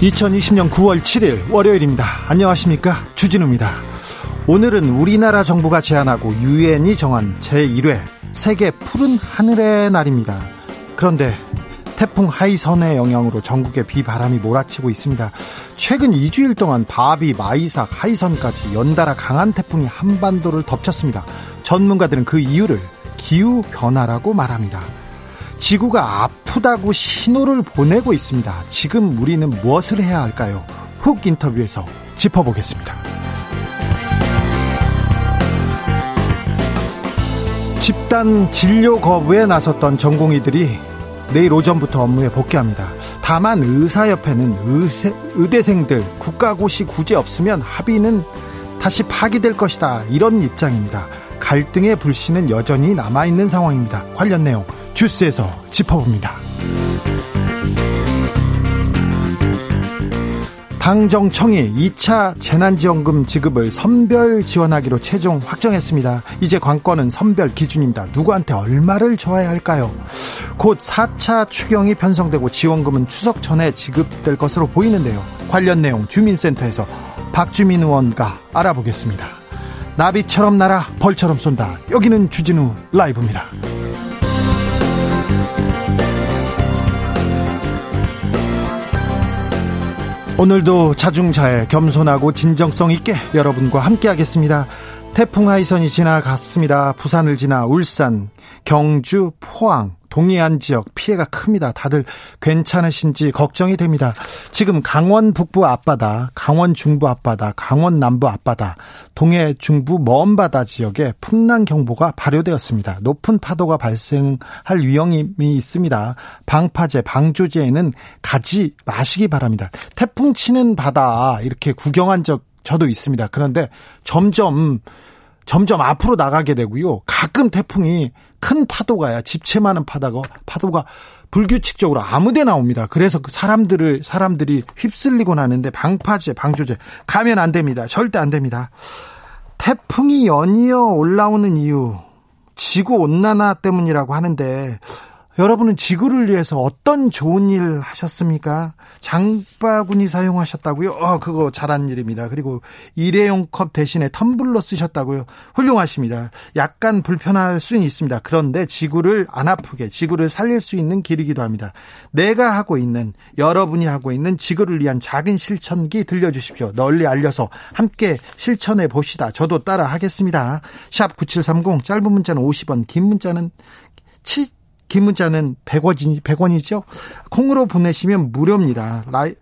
2020년 9월 7일 월요일입니다. 안녕하십니까? 주진우입니다. 오늘은 우리나라 정부가 제안하고 유엔이 정한 제1회 세계 푸른 하늘의 날입니다. 그런데 태풍 하이선의 영향으로 전국에 비바람이 몰아치고 있습니다. 최근 2주일 동안 바비, 마이삭, 하이선까지 연달아 강한 태풍이 한반도를 덮쳤습니다. 전문가들은 그 이유를 기후 변화라고 말합니다. 지구가 아프다고 신호를 보내고 있습니다. 지금 우리는 무엇을 해야 할까요? 훅 인터뷰에서 짚어보겠습니다. 집단 진료 거부에 나섰던 전공의들이 내일 오전부터 업무에 복귀합니다. 다만 의사협회는 의세, 의대생들 국가고시 구제 없으면 합의는 다시 파기될 것이다. 이런 입장입니다. 갈등의 불씨는 여전히 남아있는 상황입니다. 관련 내용 주스에서 짚어봅니다. 당정청이 2차 재난지원금 지급을 선별 지원하기로 최종 확정했습니다. 이제 관건은 선별 기준입니다. 누구한테 얼마를 줘야 할까요? 곧 4차 추경이 편성되고 지원금은 추석 전에 지급될 것으로 보이는데요. 관련 내용 주민센터에서 박주민 의원과 알아보겠습니다. 나비처럼 날아 벌처럼 쏜다. 여기는 주진우 라이브입니다. 오늘도 자중자애 겸손하고 진정성 있게 여러분과 함께 하겠습니다. 태풍 하이선이 지나갔습니다. 부산을 지나 울산, 경주, 포항, 동해안 지역 피해가 큽니다. 다들 괜찮으신지 걱정이 됩니다. 지금 강원 북부 앞바다, 강원 중부 앞바다, 강원 남부 앞바다, 동해 중부 먼 바다 지역에 풍랑 경보가 발효되었습니다. 높은 파도가 발생할 위험이 있습니다. 방파제, 방조제에는 가지 마시기 바랍니다. 태풍 치는 바다 이렇게 구경한 적 저도 있습니다. 그런데 점점 점점 앞으로 나가게 되고요. 가끔 태풍이 큰 파도가야 집채 많은 파도가 파도가 불규칙적으로 아무데 나 옵니다. 그래서 그 사람들을 사람들이 휩쓸리고 나는데 방파제, 방조제 가면 안 됩니다. 절대 안 됩니다. 태풍이 연이어 올라오는 이유 지구 온난화 때문이라고 하는데 여러분은 지구를 위해서 어떤 좋은 일 하셨습니까? 장바구니 사용하셨다고요? 어, 그거 잘한 일입니다. 그리고 일회용 컵 대신에 텀블러 쓰셨다고요? 훌륭하십니다. 약간 불편할 수는 있습니다. 그런데 지구를 안 아프게, 지구를 살릴 수 있는 길이기도 합니다. 내가 하고 있는, 여러분이 하고 있는 지구를 위한 작은 실천기 들려주십시오. 널리 알려서 함께 실천해 봅시다. 저도 따라 하겠습니다. 샵 9730, 짧은 문자는 50원, 긴 문자는 치, 긴 문자는 100원이, 100원이죠? 콩으로 보내시면 무료입니다. 라이,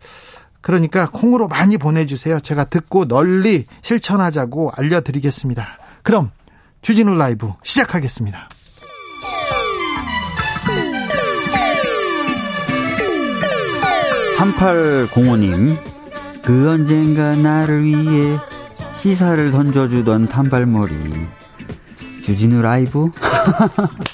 그러니까 콩으로 많이 보내주세요. 제가 듣고 널리 실천하자고 알려드리겠습니다. 그럼 주진우 라이브 시작하겠습니다. (3805님) 그 언젠가 나를 위해 시사를 던져주던 단발머리 주진우 라이브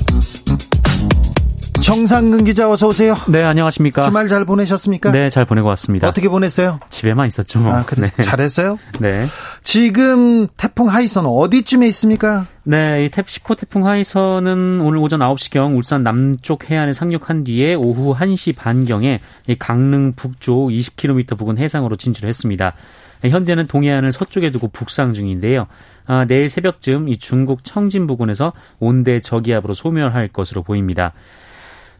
정상근 기자 어서 오세요. 네, 안녕하십니까. 주말 잘 보내셨습니까? 네, 잘 보내고 왔습니다. 어떻게 보냈어요? 집에만 있었죠. 뭐. 아, 그래. 네. 잘했어요? 네. 지금 태풍 하이선 어디쯤에 있습니까? 네, 이 태, 10호 태풍 하이선은 오늘 오전 9시경 울산 남쪽 해안에 상륙한 뒤에 오후 1시 반경에 이 강릉 북쪽 20km 부근 해상으로 진출했습니다. 현재는 동해안을 서쪽에 두고 북상 중인데요. 아, 내일 새벽쯤 이 중국 청진 부근에서 온대 저기압으로 소멸할 것으로 보입니다.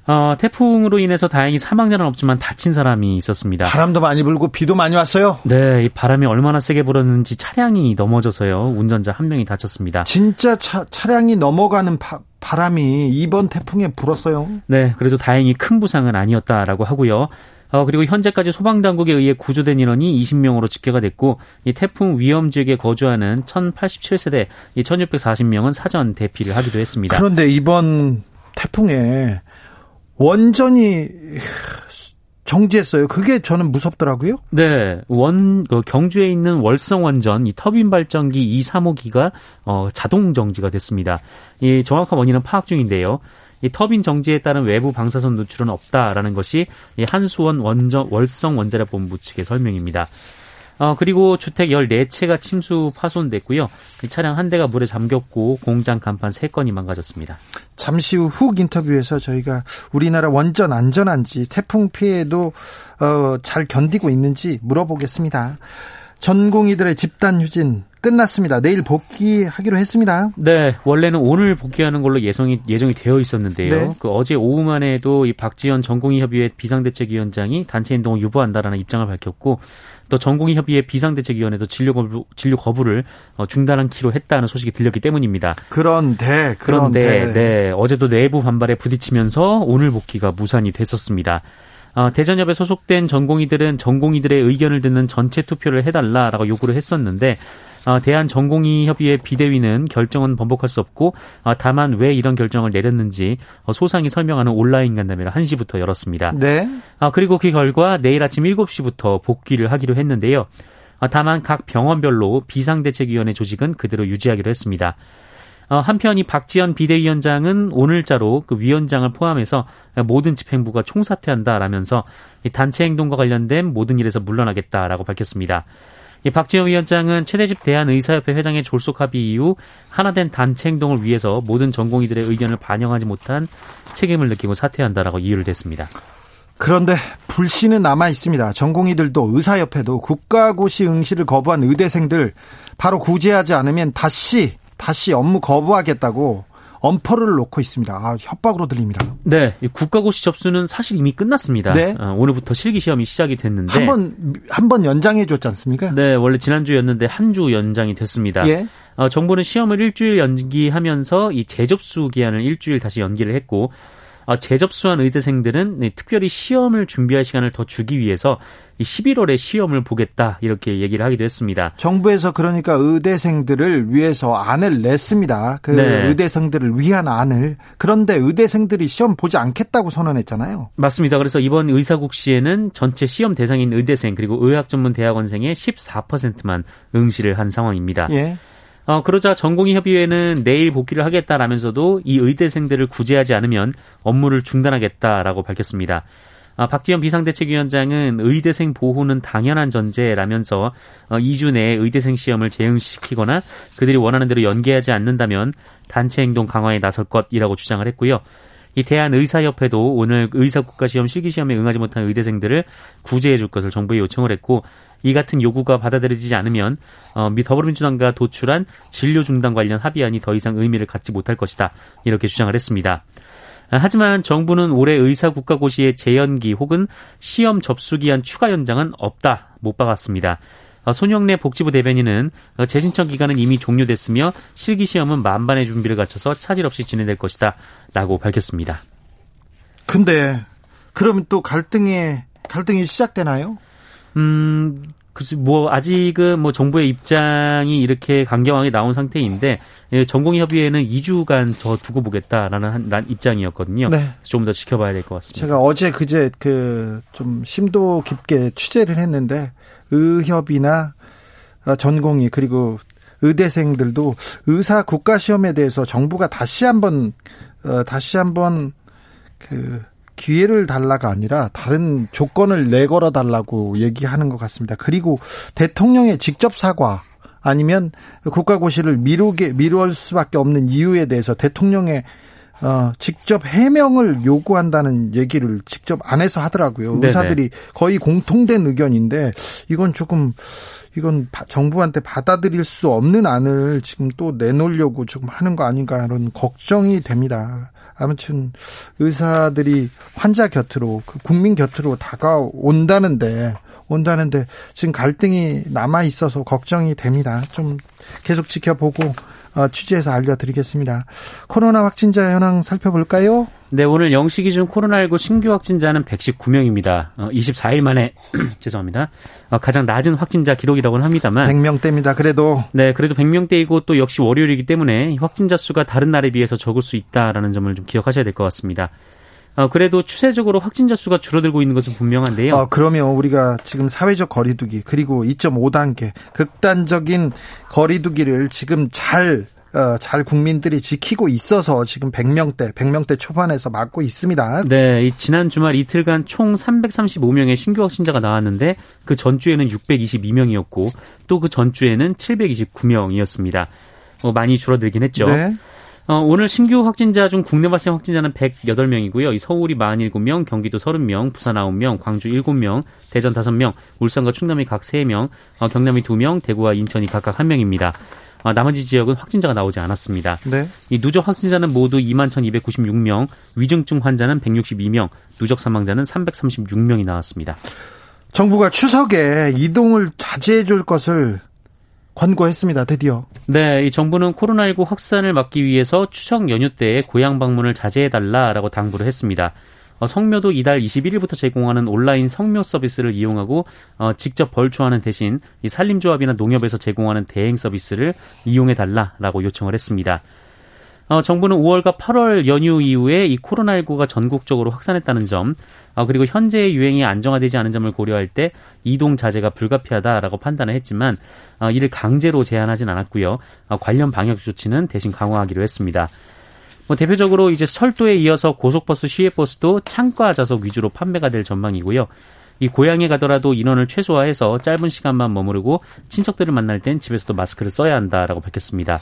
어, 태풍으로 인해서 다행히 사망자는 없지만 다친 사람이 있었습니다. 바람도 많이 불고 비도 많이 왔어요. 네, 이 바람이 얼마나 세게 불었는지 차량이 넘어져서요. 운전자 한 명이 다쳤습니다. 진짜 차, 차량이 넘어가는 바, 바람이 이번 태풍에 불었어요. 네, 그래도 다행히 큰 부상은 아니었다라고 하고요. 어, 그리고 현재까지 소방당국에 의해 구조된 인원이 20명으로 집계가 됐고, 이 태풍 위험 지역에 거주하는 1087세대, 이 1640명은 사전 대피를 하기도 했습니다. 그런데 이번 태풍에 원전이 정지했어요. 그게 저는 무섭더라고요. 네, 원그 경주에 있는 월성 원전 이 터빈 발전기 2, 3호기가 어, 자동 정지가 됐습니다. 이 정확한 원인은 파악 중인데요. 이 터빈 정지에 따른 외부 방사선 누출은 없다라는 것이 이 한수원 원전 월성 원자력 본부 측의 설명입니다. 어, 그리고 주택 14채가 침수 파손됐고요. 이 차량 한 대가 물에 잠겼고 공장 간판 3건이 망가졌습니다. 잠시 후 훅 인터뷰에서 저희가 우리나라 원전 안전한지 태풍 피해도 어, 잘 견디고 있는지 물어보겠습니다. 전공의들의 집단 휴진 끝났습니다. 내일 복귀하기로 했습니다. 네, 원래는 오늘 복귀하는 걸로 예정이 예정이 되어 있었는데요. 네. 그 어제 오후만 해도 이 박지원 전공의 협의회 비상대책위원장이 단체 행동을 유보한다라는 입장을 밝혔고 또 전공의 협의회 비상대책위원회도 진료 거부 진료 거부를 어, 중단한 키로 했다는 소식이 들렸기 때문입니다. 그런데 그런데, 그런데 네, 어제도 내부 반발에 부딪히면서 오늘 복귀가 무산이 됐었습니다. 어, 대전협에 소속된 전공의들은 전공의들의 의견을 듣는 전체 투표를 해달라라고 요구를 했었는데 어, 대한전공의협의회 비대위는 결정은 번복할 수 없고 어, 다만 왜 이런 결정을 내렸는지 어, 소상히 설명하는 온라인 간담회를 1시부터 열었습니다. 네. 어, 그리고 그 결과 내일 아침 7시부터 복귀를 하기로 했는데요. 어, 다만 각 병원별로 비상대책위원회 조직은 그대로 유지하기로 했습니다. 어, 한편 이 박지원 비대위원장은 오늘자로 그 위원장을 포함해서 모든 집행부가 총사퇴한다라면서 이 단체 행동과 관련된 모든 일에서 물러나겠다라고 밝혔습니다. 이 박지원 위원장은 최대집 대한의사협회 회장의 졸속 합의 이후 하나된 단체 행동을 위해서 모든 전공의들의 의견을 반영하지 못한 책임을 느끼고 사퇴한다라고 이유를 댔습니다. 그런데 불씨는 남아 있습니다. 전공의들도 의사협회도 국가고시 응시를 거부한 의대생들 바로 구제하지 않으면 다시 다시 업무 거부하겠다고 엄포를 놓고 있습니다. 아, 협박으로 들립니다. 네, 국가고시 접수는 사실 이미 끝났습니다. 네. 어, 오늘부터 실기 시험이 시작이 됐는데 한 번 한 번 연장해 줬지 않습니까? 네, 원래 지난주였는데 한 주 연장이 됐습니다. 예. 어, 정부는 시험을 일주일 연기하면서 이 재접수 기한을 일주일 다시 연기를 했고 어, 재접수한 의대생들은 특별히 시험을 준비할 시간을 더 주기 위해서 11월에 시험을 보겠다 이렇게 얘기를 하기도 했습니다. 정부에서 그러니까 의대생들을 위해서 안을 냈습니다. 그 네. 의대생들을 위한 안을 그런데 의대생들이 시험 보지 않겠다고 선언했잖아요. 맞습니다. 그래서 이번 의사국시에는 전체 시험 대상인 의대생 그리고 의학전문대학원생의 14%만 응시를 한 상황입니다. 예. 어, 그러자 전공의협의회는 내일 복귀를 하겠다라면서도 이 의대생들을 구제하지 않으면 업무를 중단하겠다라고 밝혔습니다. 아, 박지원 비상대책위원장은 의대생 보호는 당연한 전제라면서 어, 2주 내에 의대생 시험을 재응시키거나 그들이 원하는 대로 연계하지 않는다면 단체 행동 강화에 나설 것이라고 주장을 했고요. 이 대한의사협회도 오늘 의사국가시험 실기시험에 응하지 못한 의대생들을 구제해 줄 것을 정부에 요청을 했고 이 같은 요구가 받아들여지지 않으면 어, 미 더불어민주당과 도출한 진료 중단 관련 합의안이 더 이상 의미를 갖지 못할 것이다 이렇게 주장을 했습니다. 하지만 정부는 올해 의사 국가고시의 재연기 혹은 시험 접수 기한 추가 연장은 없다 못 박았습니다. 어, 손영래 복지부 대변인은 어, 재신청 기간은 이미 종료됐으며 실기 시험은 만반의 준비를 갖춰서 차질 없이 진행될 것이다라고 밝혔습니다. 근데 그러면 또 갈등이 갈등이 시작되나요? 음, 글쎄 뭐 아직은 뭐 정부의 입장이 이렇게 강경하게 나온 상태인데 예, 전공협의회는 2주간 더 두고 보겠다라는 한, 난 입장이었거든요. 네. 좀 더 지켜봐야 될 것 같습니다. 제가 어제 그제 그 좀 심도 깊게 취재를 했는데 의협이나 어, 전공의 그리고 의대생들도 의사 국가 시험에 대해서 정부가 다시 한번 어, 다시 한번 그 기회를 달라가 아니라 다른 조건을 내걸어 달라고 얘기하는 것 같습니다. 그리고 대통령의 직접 사과 아니면 국가고시를 미루게 미룰 수밖에 없는 이유에 대해서 대통령의 어, 직접 해명을 요구한다는 얘기를 직접 안에서 하더라고요. 네네. 의사들이 거의 공통된 의견인데 이건 조금 이건 정부한테 받아들일 수 없는 안을 지금 또 내놓으려고 지금 하는 거 아닌가 이런 걱정이 됩니다. 아무튼 의사들이 환자 곁으로 그 국민 곁으로 다가온다는데 온다는데 지금 갈등이 남아 있어서 걱정이 됩니다. 좀 계속 지켜보고 어, 취재해서 알려드리겠습니다. 코로나 확진자 현황 살펴볼까요? 네, 오늘 영시 기준 코로나19 신규 확진자는 119명입니다. 어, 24일 만에 죄송합니다. 어, 가장 낮은 확진자 기록이라고는 합니다만 100명대입니다. 그래도 네, 그래도 100명대이고 또 역시 월요일이기 때문에 확진자 수가 다른 날에 비해서 적을 수 있다라는 점을 좀 기억하셔야 될 것 같습니다. 어, 그래도 추세적으로 확진자 수가 줄어들고 있는 것은 분명한데요. 어, 그러면 우리가 지금 사회적 거리두기 그리고 2.5단계 극단적인 거리두기를 지금 잘 어, 잘 국민들이 지키고 있어서 지금 100명대, 100명대 초반에서 맞고 있습니다. 네, 지난 주말 이틀간 총 335명의 신규 확진자가 나왔는데 그 전주에는 622명이었고 또 그 전주에는 729명이었습니다. 어, 많이 줄어들긴 했죠. 네. 어, 오늘 신규 확진자 중 국내 발생 확진자는 108명이고요. 서울이 47명, 경기도 30명, 부산 9명, 광주 7명, 대전 5명, 울산과 충남이 각 3명, 어, 경남이 2명, 대구와 인천이 각각 1명입니다. 어, 나머지 지역은 확진자가 나오지 않았습니다. 네. 이 누적 확진자는 모두 21,296명, 위중증 환자는 162명, 누적 사망자는 336명이 나왔습니다. 정부가 추석에 이동을 자제해 줄 것을 권고했습니다. 드디어. 네, 이 정부는 코로나19 확산을 막기 위해서 추석 연휴 때 고향 방문을 자제해달라라고 당부를 했습니다. 어, 성묘도 이달 21일부터 제공하는 온라인 성묘 서비스를 이용하고 어, 직접 벌초하는 대신 이 산림조합이나 농협에서 제공하는 대행 서비스를 이용해달라라고 요청을 했습니다. 어, 정부는 5월과 8월 연휴 이후에 이 코로나19가 전국적으로 확산했다는 점, 어, 그리고 현재의 유행이 안정화되지 않은 점을 고려할 때 이동 자제가 불가피하다라고 판단을 했지만 어, 이를 강제로 제한하진 않았고요. 어, 관련 방역 조치는 대신 강화하기로 했습니다. 뭐 대표적으로 이제 철도에 이어서 고속버스, 시외버스도 창가 좌석 위주로 판매가 될 전망이고요. 이 고향에 가더라도 인원을 최소화해서 짧은 시간만 머무르고 친척들을 만날 땐 집에서도 마스크를 써야 한다라고 밝혔습니다.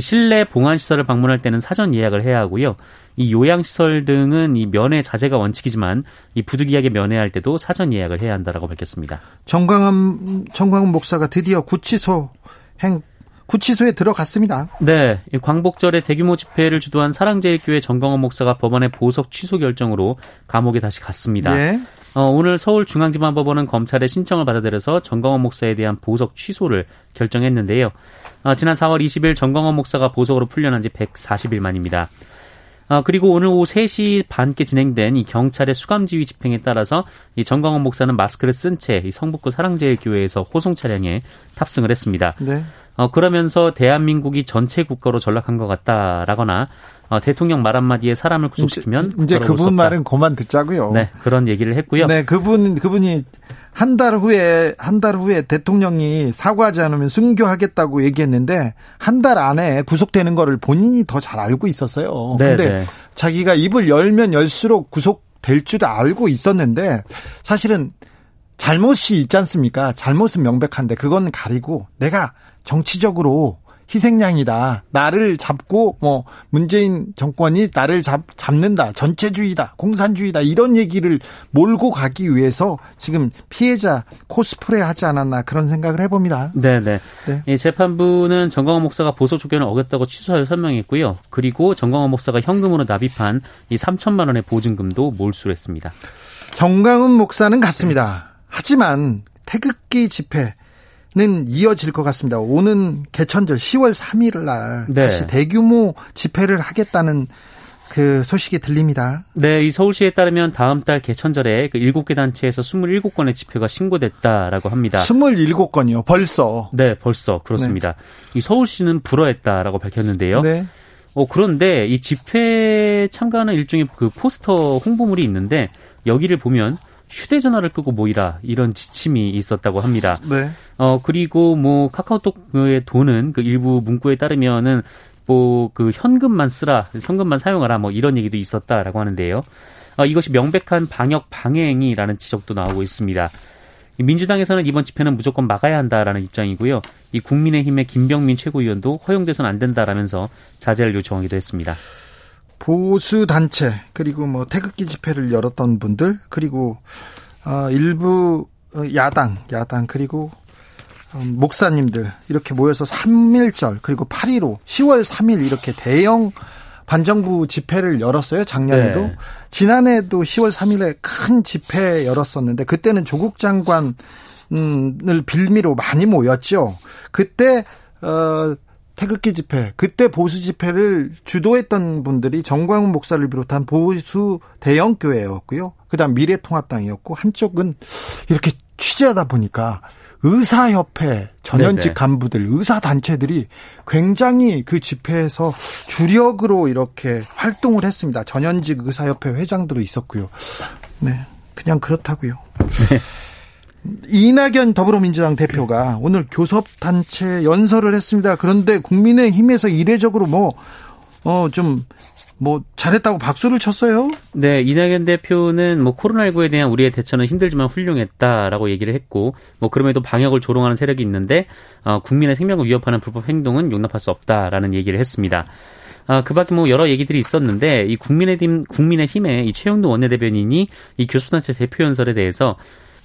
실내 봉안 시설을 방문할 때는 사전 예약을 해야 하고요. 이 요양시설 등은 이 면회 자제가 원칙이지만 이 부득이하게 면회할 때도 사전 예약을 해야 한다라고 밝혔습니다. 정광훈 정광훈 목사가 드디어 구치소 행 구치소에 들어갔습니다. 네, 광복절에 대규모 집회를 주도한 사랑제일교회 정광훈 목사가 법원의 보석 취소 결정으로 감옥에 다시 갔습니다. 예. 어, 오늘 서울중앙지방법원은 검찰의 신청을 받아들여서 정광훈 목사에 대한 보석 취소를 결정했는데요. 어, 지난 4월 20일 정광원 목사가 보석으로 풀려난 지 140일 만입니다. 어, 그리고 오늘 오후 3시 반께 진행된 이 경찰의 수감지휘 집행에 따라서 이 정광원 목사는 마스크를 쓴 채 이 성북구 사랑제일교회에서 호송 차량에 탑승을 했습니다. 네. 어, 그러면서 대한민국이 전체 국가로 전락한 것 같다라거나 어, 대통령 말 한마디에 사람을 구속시키면 이제 그분 말은 그만 듣자고요. 네, 그런 얘기를 했고요. 네, 그분 그분이 한 달 후에 한 달 후에 대통령이 사과하지 않으면 순교하겠다고 얘기했는데 한 달 안에 구속되는 거를 본인이 더 잘 알고 있었어요. 네, 근데 네. 자기가 입을 열면 열수록 구속될 줄 알고 있었는데 사실은 잘못이 있지 않습니까? 잘못은 명백한데 그건 가리고 내가 정치적으로 희생양이다. 나를 잡고 뭐 문재인 정권이 나를 잡, 잡는다. 전체주의다. 공산주의다. 이런 얘기를 몰고 가기 위해서 지금 피해자 코스프레 하지 않았나 그런 생각을 해봅니다. 네네. 네. 이 재판부는 정광원 목사가 보석 조건을 어겼다고 취소하여 설명했고요. 그리고 정광원 목사가 현금으로 납입한 이 3천만 원의 보증금도 몰수를 했습니다. 정강훈 목사는 갔습니다. 하지만 태극기 집회 는 이어질 것 같습니다. 오는 개천절 10월 3일 날 네. 다시 대규모 집회를 하겠다는 그 소식이 들립니다. 네, 이 서울시에 따르면 다음 달 개천절에 그 7개 단체에서 27건의 집회가 신고됐다라고 합니다. 27건이요. 벌써. 네, 벌써 그렇습니다. 이 서울시는 불허했다라고 밝혔는데요. 네. 어, 그런데 이 집회 참가하는 일종의 그 포스터 홍보물이 있는데 여기를 보면 휴대전화를 끄고 모이라 이런 지침이 있었다고 합니다. 네. 어 그리고 뭐 카카오톡의 돈은 그 일부 문구에 따르면은 뭐 그 현금만 쓰라, 현금만 사용하라 뭐 이런 얘기도 있었다라고 하는데요. 어, 이것이 명백한 방역 방해행위라는 지적도 나오고 있습니다. 이 민주당에서는 이번 집회는 무조건 막아야 한다라는 입장이고요. 이 국민의힘의 김병민 최고위원도 허용돼서는 안 된다라면서 자제를 요청하기도 했습니다. 보수 단체 그리고 뭐 태극기 집회를 열었던 분들 그리고 어, 일부 어, 야당 야당 그리고 어, 목사님들 이렇게 모여서 3.1절 그리고 8.15 10월 3일 이렇게 대형 반정부 집회를 열었어요. 작년에도. 네. 지난해도 10월 3일에 큰 집회 열었었는데 그때는 조국 장관을 빌미로 많이 모였죠. 그때 어 태극기 집회, 그때 보수 집회를 주도했던 분들이 정광훈 목사를 비롯한 보수 대형 교회였고요. 그다음 미래통합당이었고 한쪽은 이렇게 취재하다 보니까 의사협회 전현직 네네. 간부들, 의사 단체들이 굉장히 그 집회에서 주력으로 이렇게 활동을 했습니다. 전현직 의사협회 회장들도 있었고요. 네. 그냥 그렇다고요. 이낙연 더불어민주당 대표가 오늘 교섭단체 연설을 했습니다. 그런데 국민의힘에서 이례적으로 뭐, 어, 좀, 뭐, 잘했다고 박수를 쳤어요? 네, 이낙연 대표는 뭐 코로나19에 대한 우리의 대처는 힘들지만 훌륭했다라고 얘기를 했고, 뭐 그럼에도 방역을 조롱하는 세력이 있는데, 어, 국민의 생명을 위협하는 불법 행동은 용납할 수 없다라는 얘기를 했습니다. 아, 그 밖에 뭐 여러 얘기들이 있었는데, 이 국민의힘, 국민의힘의 이 최영도 원내대변인이 이 교수단체 대표 연설에 대해서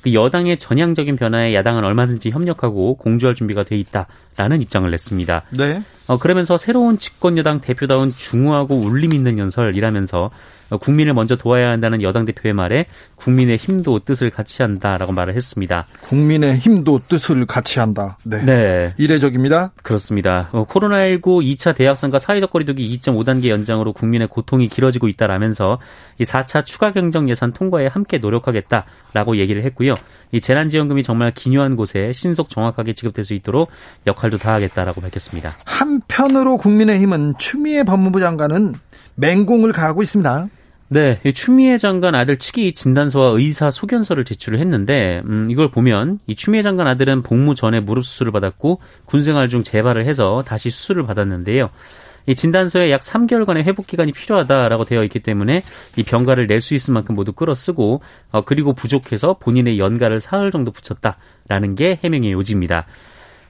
그 여당의 전향적인 변화에 야당은 얼마든지 협력하고 공조할 준비가 돼 있다라는 입장을 냈습니다. 네. 어, 그러면서 새로운 집권 여당 대표다운 중후하고 울림 있는 연설이라면서 어, 국민을 먼저 도와야 한다는 여당 대표의 말에 국민의 힘도 뜻을 같이 한다라고 말을 했습니다. 국민의 힘도 뜻을 같이 한다. 네. 네. 이례적입니다. 그렇습니다. 어, 코로나19 2차 대학선과 사회적 거리두기 2.5단계 연장으로 국민의 고통이 길어지고 있다라면서 이 4차 추가 경정 예산 통과에 함께 노력하겠다라고 얘기를 했고요. 이 재난지원금이 정말 기묘한 곳에 신속 정확하게 지급될 수 있도록 역할도 다하겠다라고 밝혔습니다. 한편으로 국민의힘은 추미애 법무부 장관은 맹공을 가하고 있습니다. 네, 이 추미애 장관 아들 측이 진단서와 의사 소견서를 제출을 했는데 음, 이걸 보면 이 추미애 장관 아들은 복무 전에 무릎 수술을 받았고 군생활 중 재발을 해서 다시 수술을 받았는데요. 이 진단서에 약 3개월간의 회복 기간이 필요하다라고 되어 있기 때문에 이 병가를 낼 수 있을 만큼 모두 끌어쓰고 어, 그리고 부족해서 본인의 연가를 사흘 정도 붙였다라는 게 해명의 요지입니다.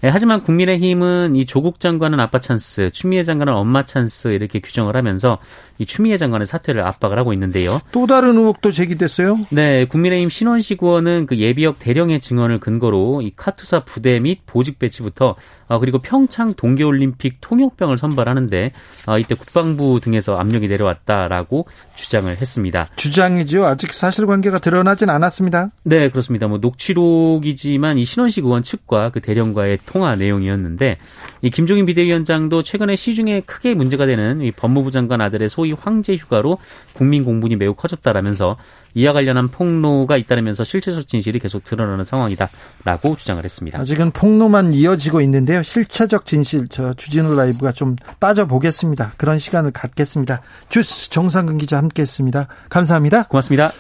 예, 하지만 국민의힘은 이 조국 장관은 아빠 찬스, 추미애 장관은 엄마 찬스 이렇게 규정을 하면서 이 추미애 장관의 사퇴를 압박을 하고 있는데요. 또 다른 의혹도 제기됐어요. 네, 국민의힘 신원식 의원은 그 예비역 대령의 증언을 근거로 이 카투사 부대 및 보직 배치부터 어, 그리고 평창 동계올림픽 통역병을 선발하는데 어, 이때 국방부 등에서 압력이 내려왔다라고 주장을 했습니다. 주장이죠. 아직 사실관계가 드러나진 않았습니다. 네, 그렇습니다. 뭐 녹취록이지만 이 신원식 의원 측과 그 대령과의 통화 내용이었는데 이 김종인 비대위원장도 최근에 시중에 크게 문제가 되는 이 법무부 장관 아들의 소위 황제 휴가로 국민 공분이 매우 커졌다라면서 이와 관련한 폭로가 잇따르면서 실체적 진실이 계속 드러나는 상황이다라고 주장을 했습니다. 아직은 폭로만 이어지고 있는데요. 실체적 진실 저 주진우 라이브가 좀 따져 보겠습니다. 그런 시간을 갖겠습니다. 주스 정상근 기자 함께했습니다. 감사합니다. 고맙습니다.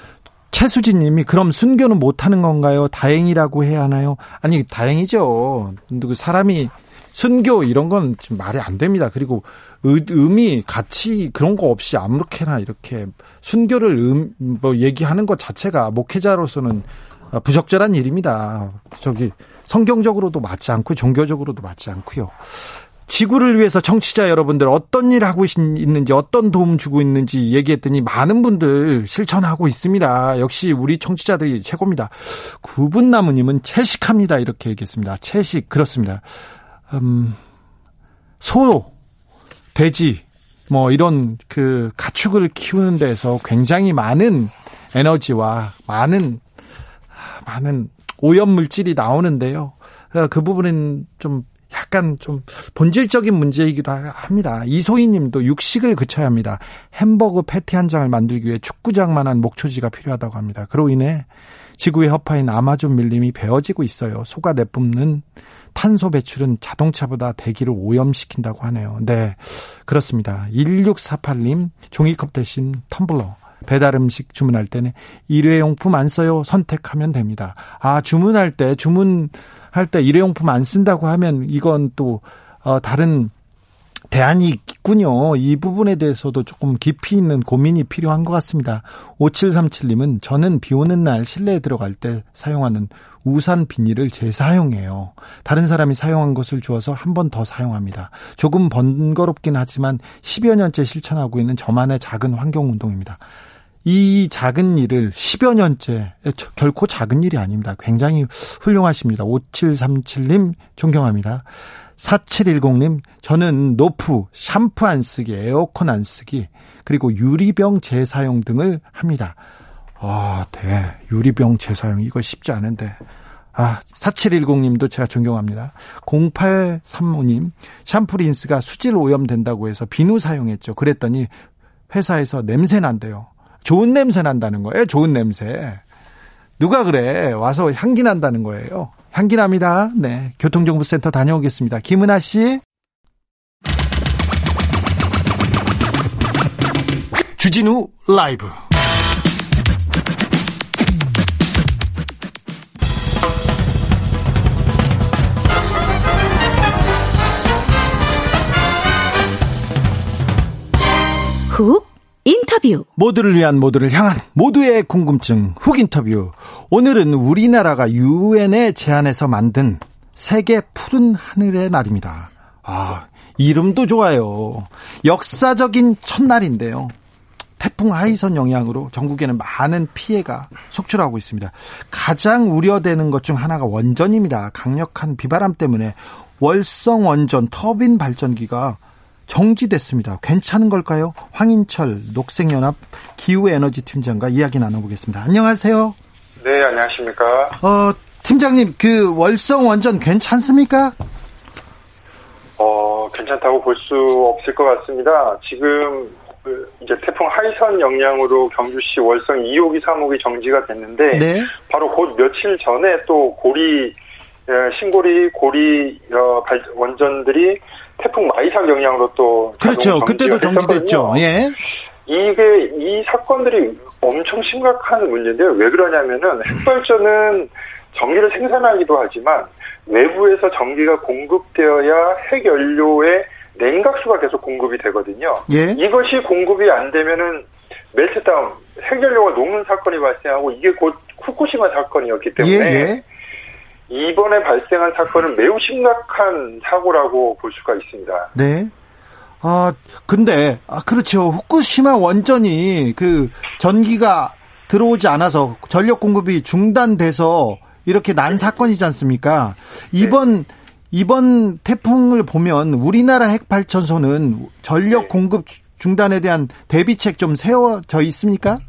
최수진 님이 그럼 순교는 못하는 건가요? 다행이라고 해야 하나요? 아니 다행이죠. 사람이 순교 이런 건 지금 말이 안 됩니다. 그리고 의, 의미 가치 그런 거 없이 아무렇게나 이렇게 순교를 음, 뭐 얘기하는 것 자체가 목회자로서는 부적절한 일입니다. 저기 성경적으로도 맞지 않고 종교적으로도 맞지 않고요. 지구를 위해서 청취자 여러분들 어떤 일 하고 있는지 어떤 도움 주고 있는지 얘기했더니 많은 분들 실천하고 있습니다. 역시 우리 청취자들이 최고입니다. 구분나무님은 채식합니다 이렇게 얘기했습니다. 채식 그렇습니다. 음, 소, 돼지 뭐 이런 그 가축을 키우는 데서 굉장히 많은 에너지와 많은 많은 오염 물질이 나오는데요. 그 부분은 좀 약간 좀 본질적인 문제이기도 합니다. 이소희 님도 육식을 그쳐야 합니다. 햄버거 패티 한 장을 만들기 위해 축구장만한 목초지가 필요하다고 합니다. 그로 인해 지구의 허파인 아마존 밀림이 베어지고 있어요. 소가 내뿜는 탄소 배출은 자동차보다 대기를 오염시킨다고 하네요. 네, 그렇습니다. 1648님, 종이컵 대신 텀블러. 배달 음식 주문할 때는 일회용품 안 써요. 선택하면 됩니다. 아, 주문할 때, 주문할 때 일회용품 안 쓴다고 하면 이건 또, 어, 다른 대안이 있군요. 이 부분에 대해서도 조금 깊이 있는 고민이 필요한 것 같습니다. 5737님은 저는 비 오는 날 실내에 들어갈 때 사용하는 우산 비닐을 재사용해요. 다른 사람이 사용한 것을 주어서 한 번 더 사용합니다. 조금 번거롭긴 하지만 10여 년째 실천하고 있는 저만의 작은 환경 운동입니다. 이 작은 일을 10여 년째 결코 작은 일이 아닙니다. 굉장히 훌륭하십니다. 5737님 존경합니다. 4710님, 저는 no poo, 샴푸 안 쓰기, 에어컨 안 쓰기, 그리고 유리병 재사용 등을 합니다. 아, 네. 유리병 재사용, 이거 쉽지 않은데. 아, 4710님도 제가 존경합니다. 0835님, 샴푸 린스가 수질 오염된다고 해서 비누 사용했죠. 그랬더니 회사에서 냄새 난대요. 좋은 냄새 난다는 거예요. 좋은 냄새. 누가 그래? 와서 향기 난다는 거예요. 향기 납니다. 네. 교통정보센터 다녀오겠습니다. 김은아 씨. 주진우 라이브. 훅 인터뷰. 모두를 위한 모두를 향한 모두의 궁금증 훅 인터뷰. 오늘은 우리나라가 유엔에 제안해서 만든 세계 푸른 하늘의 날입니다. 아, 이름도 좋아요. 역사적인 첫날인데요. 태풍 하이선 영향으로 전국에는 많은 피해가 속출하고 있습니다. 가장 우려되는 것 중 하나가 원전입니다. 강력한 비바람 때문에 월성 원전 터빈 발전기가 정지됐습니다. 괜찮은 걸까요? 황인철 녹색연합 기후에너지 팀장과 이야기 나눠보겠습니다. 안녕하세요. 네, 안녕하십니까. 어, 팀장님, 그 월성 원전 괜찮습니까? 어, 괜찮다고 볼 수 없을 것 같습니다. 지금 그 이제 태풍 하이선 영향으로 경주시 월성 2호기 3호기 정지가 됐는데 네. 바로 곧 며칠 전에 또 고리 예, 신고리 고리 어, 발- 원전들이 태풍 마이삭 영향으로 또 그렇죠. 그때도 정지됐죠. 예. 이게 이 사건들이 엄청 심각한 문제인데요. 왜 그러냐면은 핵발전은 전기를 생산하기도 하지만 외부에서 전기가 공급되어야 핵연료의 냉각수가 계속 공급이 되거든요. 예. 이것이 공급이 안 되면은 멜트다운 핵연료가 녹는 사건이 발생하고 이게 곧 후쿠시마 사건이었기 예, 때문에 예. 이번에 발생한 사건은 매우 심각한 사고라고 볼 수가 있습니다. 네. 아, 근데, 아, 그렇죠. 후쿠시마 원전이 그 전기가 들어오지 않아서 전력 공급이 중단돼서 이렇게 난 사건이지 않습니까? 이번, 이번 태풍을 보면 우리나라 핵발전소는 전력 네. 공급 중단에 대한 대비책 좀 세워져 있습니까?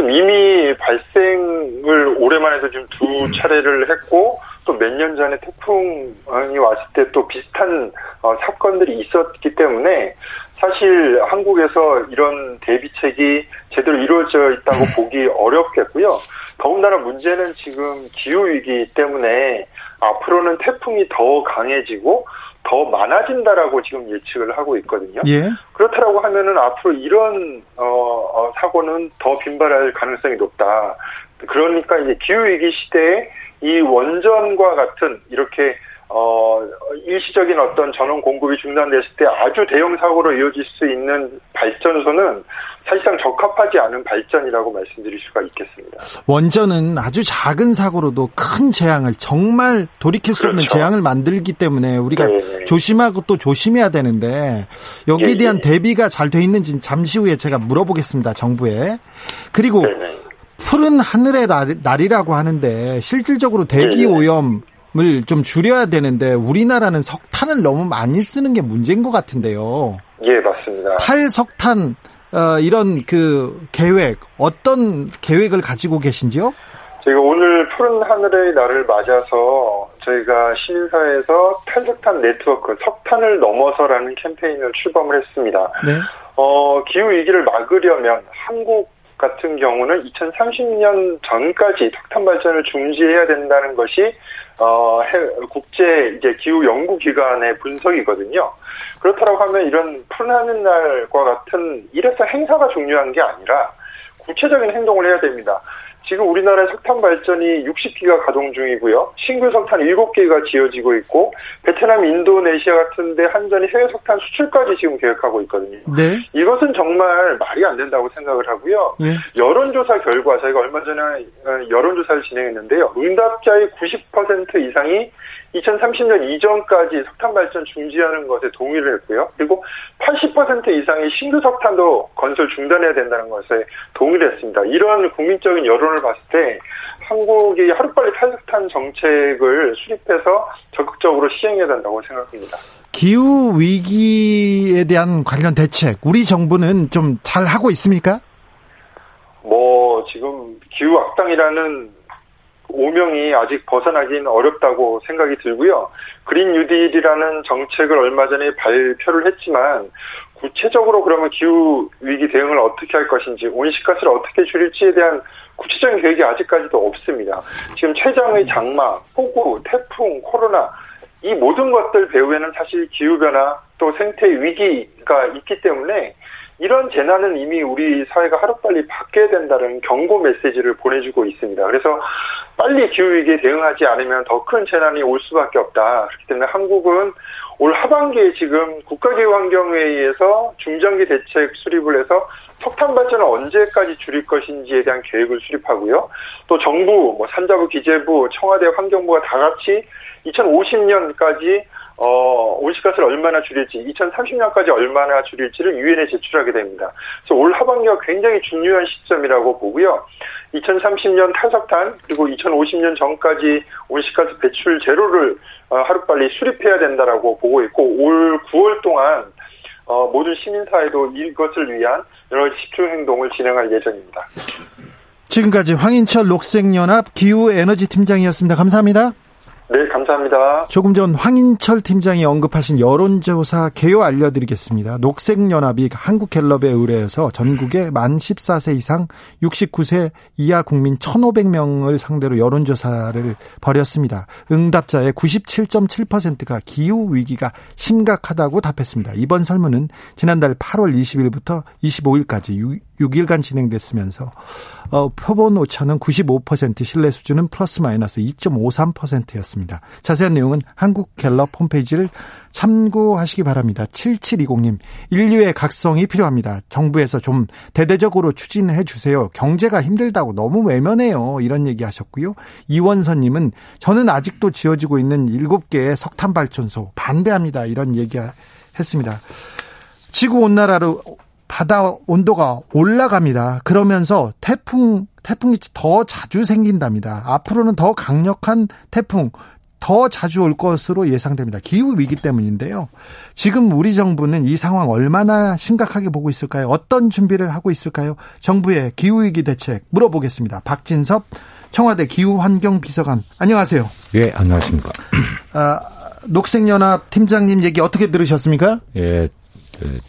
지금 이미 발생을 올해만 해도 지금 두 차례를 했고 또 몇 년 전에 태풍이 왔을 때 또 비슷한 어, 사건들이 있었기 때문에 사실 한국에서 이런 대비책이 제대로 이루어져 있다고 보기 어렵겠고요. 더군다나 문제는 지금 기후 위기 때문에 앞으로는 태풍이 더 강해지고 더 많아진다라고 지금 예측을 하고 있거든요. 예. 그렇다라고 하면은 앞으로 이런 어, 어, 사고는 더 빈발할 가능성이 높다. 그러니까 이제 기후 위기 시대에 이 원전과 같은 이렇게 어, 일시적인 어떤 전원 공급이 중단됐을 때 아주 대형 사고로 이어질 수 있는 발전소는 사실상 적합하지 않은 발전이라고 말씀드릴 수가 있겠습니다. 원전은 아주 작은 사고로도 큰 재앙을 정말 돌이킬 수 없는 그렇죠. 재앙을 만들기 때문에 우리가 네. 조심하고 또 조심해야 되는데 여기에 예, 대한 예. 대비가 잘 돼 있는지 잠시 후에 제가 물어보겠습니다 정부에 그리고 네네. 푸른 하늘의 날, 이라고 하는데 실질적으로 대기 네. 오염 을좀 줄여야 되는데 우리나라는 석탄을 너무 많이 쓰는 게 문제인 것 같은데요 예, 맞습니다. 탈석탄 어, 이런 그 계획 어떤 계획을 가지고 계신지요? 저희가 오늘 푸른 하늘의 날을 맞아서 저희가 시민사회에서 탈석탄 네트워크 석탄을 넘어서라는 캠페인을 출범을 했습니다. 네. 어, 기후 위기를 막으려면 한국 같은 경우는 2030년 전까지 석탄 발전을 중지해야 된다는 것이 어, 해- 국제 이제 기후 연구 기관의 분석이거든요. 그렇다고 하면 이런 푸른 하늘 날과 같은 이래서 행사가 중요한 게 아니라 구체적인 행동을 해야 됩니다. 지금 우리나라의 석탄 발전이 60기가 가동 중이고요. 신규 석탄 7개가 지어지고 있고 베트남, 인도네시아 같은데 한전이 해외 석탄 수출까지 지금 계획하고 있거든요. 네. 이것은 정말 말이 안 된다고 생각을 하고요. 예. 여론조사 결과 저희가 얼마 전에 어, 여론조사를 진행했는데요. 응답자의 90% 이상이 2030년 이전까지 석탄 발전 중지하는 것에 동의를 했고요. 그리고 80% 이상의 신규 석탄도 건설 중단해야 된다는 것에 동의를 했습니다. 이러한 국민적인 여론을 봤을 때 한국이 하루빨리 탈석탄 정책을 수립해서 적극적으로 시행해야 된다고 생각합니다. 기후 위기에 대한 관련 대책 우리 정부는 좀 잘 하고 있습니까? 뭐 지금 기후 악당이라는 오명이 아직 벗어나긴 어렵다고 생각이 들고요. 그린 뉴딜이라는 정책을 얼마 전에 발표를 했지만 구체적으로 그러면 기후 위기 대응을 어떻게 할 것인지 온실가스를 어떻게 줄일지에 대한 구체적인 계획이 아직까지도 없습니다. 지금 최장의 장마, 폭우, 태풍, 코로나 이 모든 것들 배후에는 사실 기후 변화 또 생태 위기가 있기 때문에 이런 재난은 이미 우리 사회가 하루빨리 바뀌어야 된다는 경고 메시지를 보내주고 있습니다. 그래서 빨리 기후위기에 대응하지 않으면 더 큰 재난이 올 수밖에 없다. 그렇기 때문에 한국은 올 하반기에 지금 국가기후환경회의에서 중장기 대책 수립을 해서 석탄 발전을 언제까지 줄일 것인지에 대한 계획을 수립하고요. 또 정부, 뭐 산자부, 기재부, 청와대, 환경부가 다 같이 2050년까지 어, 온실가스를 얼마나 줄일지, 2030년까지 얼마나 줄일지를 유엔에 제출하게 됩니다. 그래서 올 하반기가 굉장히 중요한 시점이라고 보고요. 2030년 탈석탄, 그리고 2050년 전까지 온실가스 배출 제로를 어, 하루빨리 수립해야 된다라고 보고 있고, 올 9월 동안 어, 모든 시민사회도 이것을 위한 여러 가지 집중 행동을 진행할 예정입니다. 지금까지 황인철 녹색연합 기후에너지팀장이었습니다. 감사합니다. 네, 감사합니다. 조금 전 황인철 팀장이 언급하신 여론조사 개요 알려드리겠습니다. 녹색연합이 한국갤럽에 의뢰해서 전국에 만 14세 이상 69세 이하 국민 1,500명을 상대로 여론조사를 벌였습니다. 응답자의 97.7%가 기후위기가 심각하다고 답했습니다. 이번 설문은 지난달 8월 20일부터 25일까지 6일간 진행됐으면서 어, 표본 오차는 95% 신뢰 수준은 플러스 마이너스 2.53%였습니다. 자세한 내용은 한국갤럽 홈페이지를 참고하시기 바랍니다. 7720님, 인류의 각성이 필요합니다. 정부에서 좀 대대적으로 추진해 주세요. 경제가 힘들다고 너무 외면해요. 이런 얘기 하셨고요. 이원선님은 저는 아직도 지어지고 있는 7개의 석탄 발전소 반대합니다. 이런 얘기 했습니다. 지구 온난화로 바다 온도가 올라갑니다. 그러면서 태풍 태풍이 더 자주 생긴답니다. 앞으로는 더 강력한 태풍 더 자주 올 것으로 예상됩니다. 기후 위기 때문인데요. 지금 우리 정부는 이 상황 얼마나 심각하게 보고 있을까요? 어떤 준비를 하고 있을까요? 정부의 기후 위기 대책 물어보겠습니다. 박진섭 청와대 기후환경 비서관 안녕하세요. 예, 안녕하십니까. 아, 녹색연합 팀장님 얘기 어떻게 들으셨습니까? 예, 그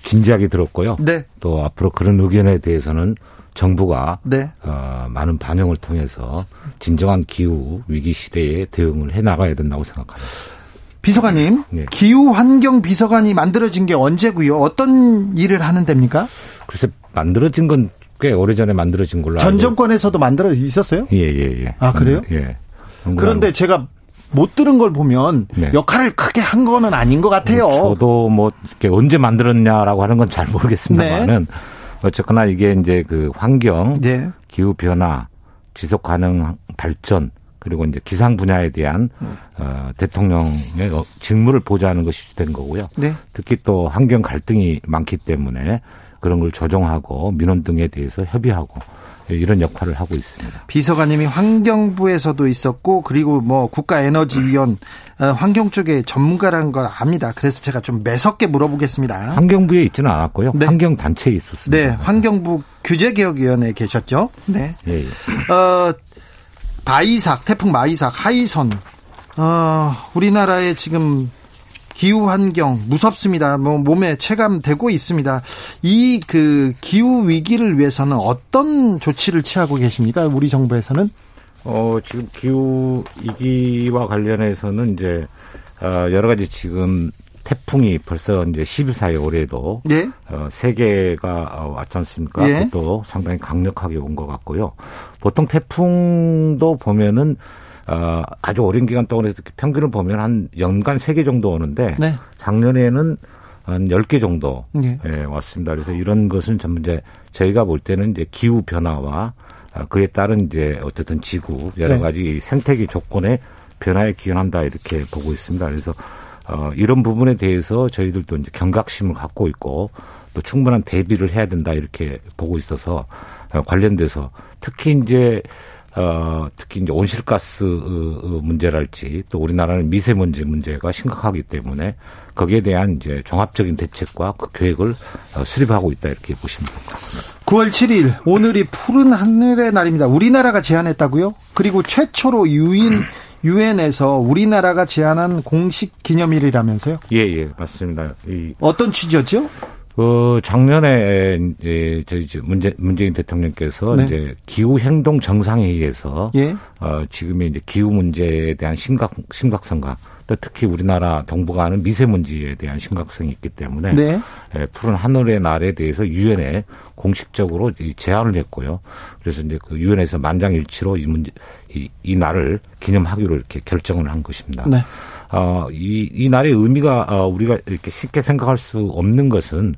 진지하게 들었고요. 네. 또 앞으로 그런 의견에 대해서는 정부가 네. 어, 많은 반영을 통해서 진정한 기후 위기 시대에 대응을 해 나가야 된다고 생각합니다. 비서관님, 네. 기후 환경 비서관이 만들어진 게 언제고요? 어떤 일을 하는 데입니까? 글쎄 만들어진 건 꽤 오래전에 만들어진 걸로 전 알고 정권에서도 만들어 있었어요? 예, 예, 예. 아, 그래요? 예. 그런데 제가 못 들은 걸 보면 네. 역할을 크게 한 거는 아닌 것 같아요. 저도 뭐 언제 만들었냐라고 하는 건 잘 모르겠습니다만은 어쨌거나 이게 이제 그 환경, 네. 기후 변화, 지속 가능 발전 그리고 이제 기상 분야에 대한 어, 대통령의 어, 직무를 보좌하는 것이 주된 거고요. 네. 특히 또 환경 갈등이 많기 때문에 그런 걸 조정하고 민원 등에 대해서 협의하고 이런 역할을 하고 있습니다. 비서관님이 환경부에서도 있었고 그리고 뭐 국가에너지위원 어, 환경 쪽에 전문가라는 걸 압니다. 그래서 제가 좀 매섭게 물어보겠습니다. 환경부에 있지는 않았고요. 네. 환경 단체에 있었습니다. 네, 환경부 규제개혁위원회에 계셨죠? 네. 예, 예. 어, 바이삭, 태풍 마이삭, 하이선, 어, 우리나라의 지금 기후 환경 무섭습니다. 뭐 몸에 체감되고 있습니다. 이 그 기후 위기를 위해서는 어떤 조치를 취하고 계십니까? 우리 정부에서는? 어, 지금 기후 위기와 관련해서는 이제 어, 여러 가지 지금 태풍이 벌써 이제 14일 올해도 예. 어, 세 개가 어, 왔지 않습니까? 예. 그것도 상당히 강력하게 온 것 같고요. 보통 태풍도 보면은 어, 아주 오랜 기간 동안 해서 평균을 보면 한 연간 세 개 정도 오는데 네. 작년에는 한 10개 정도 예. 예, 왔습니다. 그래서 이런 것은 전부 이제 저희가 볼 때는 이제 기후 변화와 아, 그에 따른 이제 어쨌든 지구 여러 네. 가지 생태계 조건의 변화에 기원한다 이렇게 보고 있습니다. 그래서 어, 이런 부분에 대해서 저희들도 이제 경각심을 갖고 있고 또 충분한 대비를 해야 된다 이렇게 보고 있어서 어, 관련돼서 특히 이제 어, 특히 이제 온실가스 어, 문제랄지 또 우리나라는 미세먼지 문제가 심각하기 때문에 거기에 대한 이제 종합적인 대책과 그 계획을 어, 수립하고 있다 이렇게 보시면 될 것 같습니다. 9월 7일 오늘이 푸른 하늘의 날입니다. 우리나라가 제안했다고요? 그리고 최초로 유인 유엔에서 우리나라가 제안한 공식 기념일이라면서요? 예, 예, 맞습니다. 이, 어떤 취지였죠? 어, 작년에, 예, 저희, 문재, 문재인 대통령께서 네. 이제 기후 행동 정상회의에서, 예. 어, 지금의 이제 기후 문제에 대한 심각, 심각성과 또 특히 우리나라 동부가 하는 미세먼지에 대한 심각성이 있기 때문에, 네. 예, 푸른 하늘의 날에 대해서 유엔에 공식적으로 제안을 했고요. 그래서 이제 그 유엔에서 만장일치로 이 문제, 이, 이 날을 기념하기로 이렇게 결정을 한 것입니다. 네. 어, 이, 이 날의 의미가 어, 우리가 이렇게 쉽게 생각할 수 없는 것은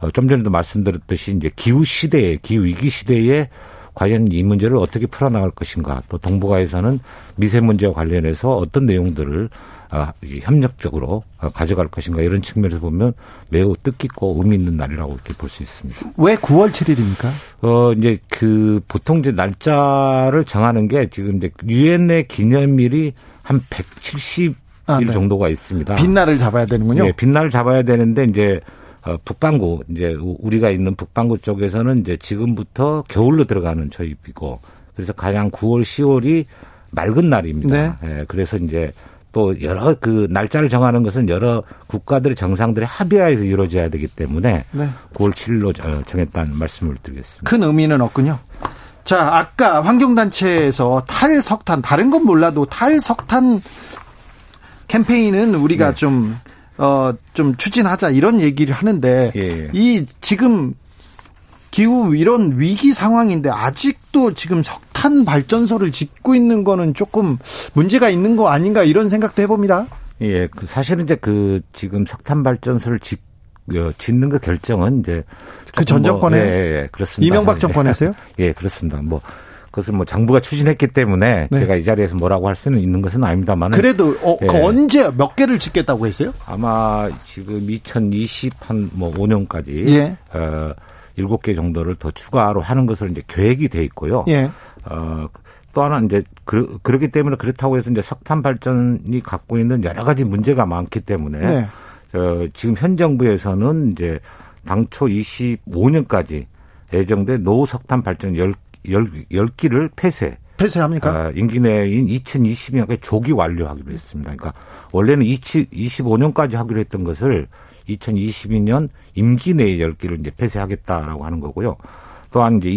어, 좀 전에도 말씀드렸듯이 이제 기후 시대에 기후 위기 시대에 과연 이 문제를 어떻게 풀어나갈 것인가 또 동북아에서는 미세먼지와 관련해서 어떤 내용들을 어, 협력적으로 어, 가져갈 것인가 이런 측면에서 보면 매우 뜻깊고 의미 있는 날이라고 이렇게 볼 수 있습니다. 왜 9월 7일입니까? 어 이제 그 보통 이제 날짜를 정하는 게 지금 이제 유엔의 기념일이 한 170. 아, 일 네. 정도가 있습니다. 빛날을 잡아야 되는군요. 네, 빛날을 잡아야 되는데 이제 어, 북반구 이제 우리가 있는 북반구 쪽에서는 이제 지금부터 겨울로 들어가는 저입이고 그래서 가장 9월, 10월이 맑은 날입니다. 네. 예, 그래서 이제 또 여러 그 날짜를 정하는 것은 여러 국가들의 정상들의 합의하에서 이루어져야 되기 때문에 네. 9월 7일로 정했다는 말씀을 드리겠습니다. 큰 의미는 없군요. 자, 아까 환경단체에서 탈석탄, 다른 건 몰라도 탈석탄 캠페인은 우리가 네. 좀, 어, 좀 추진하자 이런 얘기를 하는데, 예. 이 지금 기후 이런 위기 상황인데 아직도 지금 석탄 발전소를 짓고 있는 거는 조금 문제가 있는 거 아닌가 이런 생각도 해봅니다. 예, 그 사실은 이제 그 지금 석탄 발전소를 짓 어, 짓는 그 결정은 이제 그 전 정권에 뭐, 예, 예, 그렇습니다. 이명박 정권에서요? 예, 그렇습니다. 뭐 그것은 뭐 정부가 추진했기 때문에 네. 제가 이 자리에서 뭐라고 할 수는 있는 것은 아닙니다만 그래도 어, 그 예. 언제 몇 개를 짓겠다고 했어요? 아마 지금 2020 한 뭐 5년까지 예. 어, 7개 정도를 더 추가로 하는 것으로 이제 계획이 돼 있고요. 예. 어, 또 하나 이제 그, 그렇기 때문에 그렇다고 해서 이제 석탄 발전이 갖고 있는 여러 가지 문제가 많기 때문에 네. 어, 지금 현 정부에서는 이제 당초 25년까지 예정된 노석탄 발전 10, 10, 10기를 폐쇄. 폐쇄합니까? 아, 임기 내인 2020년까지 조기 완료하기로 했습니다. 그러니까 원래는 20, 25년까지 하기로 했던 것을 2022년 임기 내에 10기를 이제 폐쇄하겠다라고 하는 거고요. 또한 이제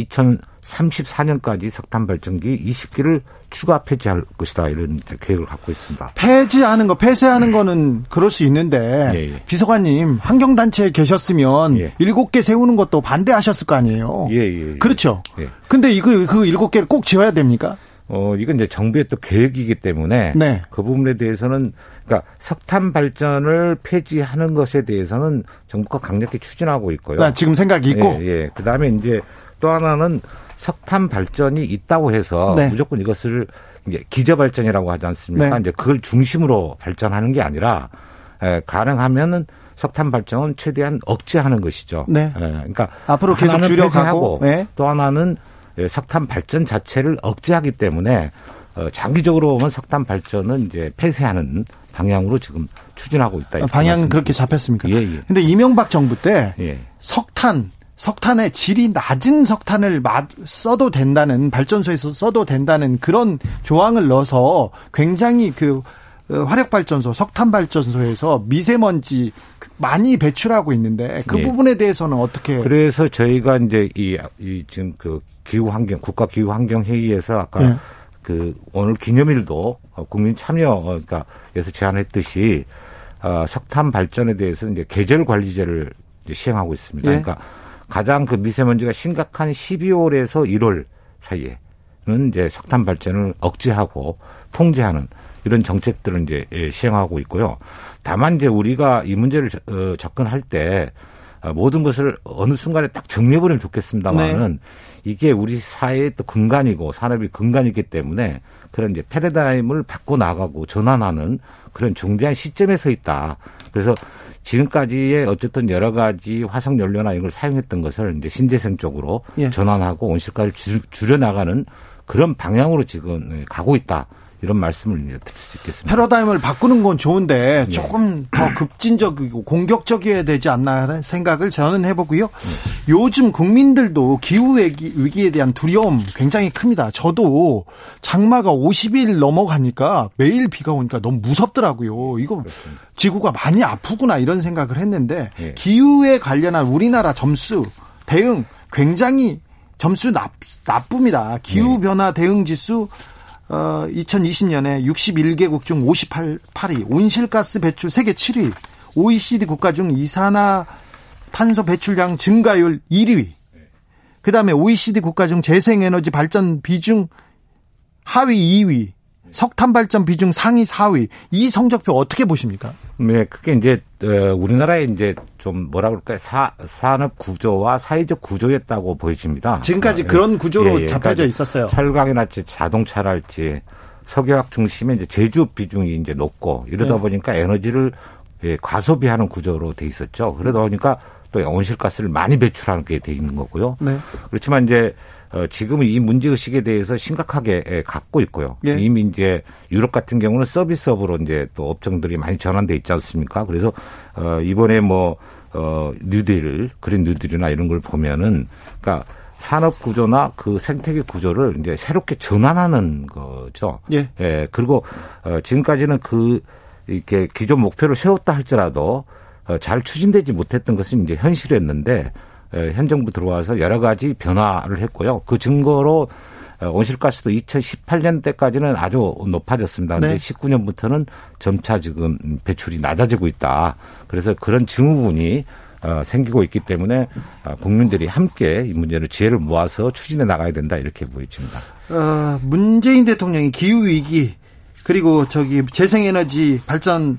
2034년까지 석탄 발전기 20기를 추가 폐지할 것이다 이런 계획을 갖고 있습니다. 폐지하는 거, 폐쇄하는 거는 그럴 수 있는데 예, 예. 비서관님 환경 단체에 계셨으면 예. 7개 세우는 것도 반대하셨을 거 아니에요. 예, 예, 예. 그렇죠. 예. 근데 이거 그 7개를 꼭 지어야 됩니까? 어, 이건 이제 정부의 또 계획이기 때문에 네. 그 부분에 대해서는 그러니까 석탄 발전을 폐지하는 것에 대해서는 정부가 강력히 추진하고 있고요. 아, 지금 생각이 있고. 예, 예. 그다음에 이제 또 하나는 석탄 발전이 있다고 해서 네. 무조건 이것을 이제 기저 발전이라고 하지 않습니까? 네. 이제 그걸 중심으로 발전하는 게 아니라 에, 가능하면은 석탄 발전은 최대한 억제하는 것이죠. 네. 에, 그러니까 앞으로 계속 줄여가고 네. 또 하나는 예, 석탄 발전 자체를 억제하기 때문에 어, 장기적으로 보면 석탄 발전은 이제 폐쇄하는 방향으로 지금 추진하고 있다. 방향은 그렇게 잡혔습니까? 예, 예. 근데 이명박 정부 때 예. 석탄 석탄의 질이 낮은 석탄을 써도 된다는 발전소에서 써도 된다는 그런 조항을 넣어서 굉장히 그 어, 화력 발전소, 석탄 발전소에서 미세먼지 많이 배출하고 있는데 그 예. 부분에 대해서는 어떻게? 그래서 저희가 이제 이, 이 지금 그 기후 환경 국가 기후 환경 회의에서 아까 예. 그 오늘 기념일도 국민 참여 그러니까 에서 제안했듯이 어, 석탄 발전에 대해서 이제 계절 관리제를 이제 시행하고 있습니다. 예. 그러니까 가장 그 미세먼지가 심각한 12월에서 1월 사이에는 이제 석탄 발전을 억제하고 통제하는 이런 정책들을 이제 예, 시행하고 있고요. 다만 이제 우리가 이 문제를 어, 접근할 때 어, 모든 것을 어느 순간에 딱 정리해버리면 좋겠습니다만은 네. 이게 우리 사회의 또 근간이고 산업이 근간이기 때문에 그런 이제 패러다임을 바꿔 나가고 전환하는 그런 중대한 시점에 서 있다. 그래서 지금까지의 어쨌든 여러 가지 화석 연료나 이걸 사용했던 것을 이제 신재생 쪽으로 예. 전환하고 온실가를 줄여 나가는 그런 방향으로 지금 가고 있다. 이런 말씀을 드릴 수 있겠습니다. 패러다임을 바꾸는 건 좋은데 네. 조금 더 급진적이고 공격적이어야 되지 않나 하는 생각을 저는 해보고요. 네. 요즘 국민들도 기후 위기, 에 대한 두려움 굉장히 큽니다. 저도 장마가 50일 넘어가니까 매일 비가 오니까 너무 무섭더라고요. 이거 그렇습니다. 지구가 많이 아프구나 이런 생각을 했는데 네. 기후에 관련한 우리나라 점수 대응 굉장히 점수 나, 나쁩니다. 기후 변화 대응 지수 어, 2020년에 61개국 중 58위, 온실가스 배출 세계 7위, OECD 국가 중 이산화 탄소 배출량 증가율 1위, 그 다음에 OECD 국가 중 재생에너지 발전 비중 하위 2위, 석탄 발전 비중 상위 4위. 이 성적표 어떻게 보십니까? 네, 그게 이제 어, 우리나라의 이제 좀 뭐라 그럴까요? 사, 산업 구조와 사회적 구조였다고 보여집니다. 지금까지 어, 그런 구조로 예, 예, 잡혀져 그러니까 있었어요. 철강이랄지 자동차랄지 석유학 중심의 이제 제조 비중이 이제 높고 이러다 네. 보니까 에너지를 예, 과소비하는 구조로 돼 있었죠. 그러다 보니까 또 온실가스를 많이 배출하는 게 돼 있는 거고요. 네. 그렇지만 이제 어, 지금은 이 문제의식에 대해서 심각하게 예, 갖고 있고요. 예. 이미 이제 유럽 같은 경우는 서비스업으로 이제 또 업종들이 많이 전환돼 있지 않습니까? 그래서, 어, 이번에 뭐, 어, 뉴딜, 그린 뉴딜이나 이런 걸 보면은, 그러니까 산업 구조나 그 생태계 구조를 이제 새롭게 전환하는 거죠. 예. 예. 그리고, 어, 지금까지는 그, 이렇게 기존 목표를 세웠다 할지라도, 어, 잘 추진되지 못했던 것은 이제 현실이었는데, 현 정부 들어와서 여러 가지 변화를 했고요. 그 증거로 온실가스도 2018년 때까지는 아주 높아졌습니다. 그런데 네. 19년부터는 점차 지금 배출이 낮아지고 있다. 그래서 그런 증후군이 어, 생기고 있기 때문에 어, 국민들이 함께 이 문제를 지혜를 모아서 추진해 나가야 된다 이렇게 보여집니다. 어, 문재인 대통령이 기후 위기 그리고 저기 재생에너지 발전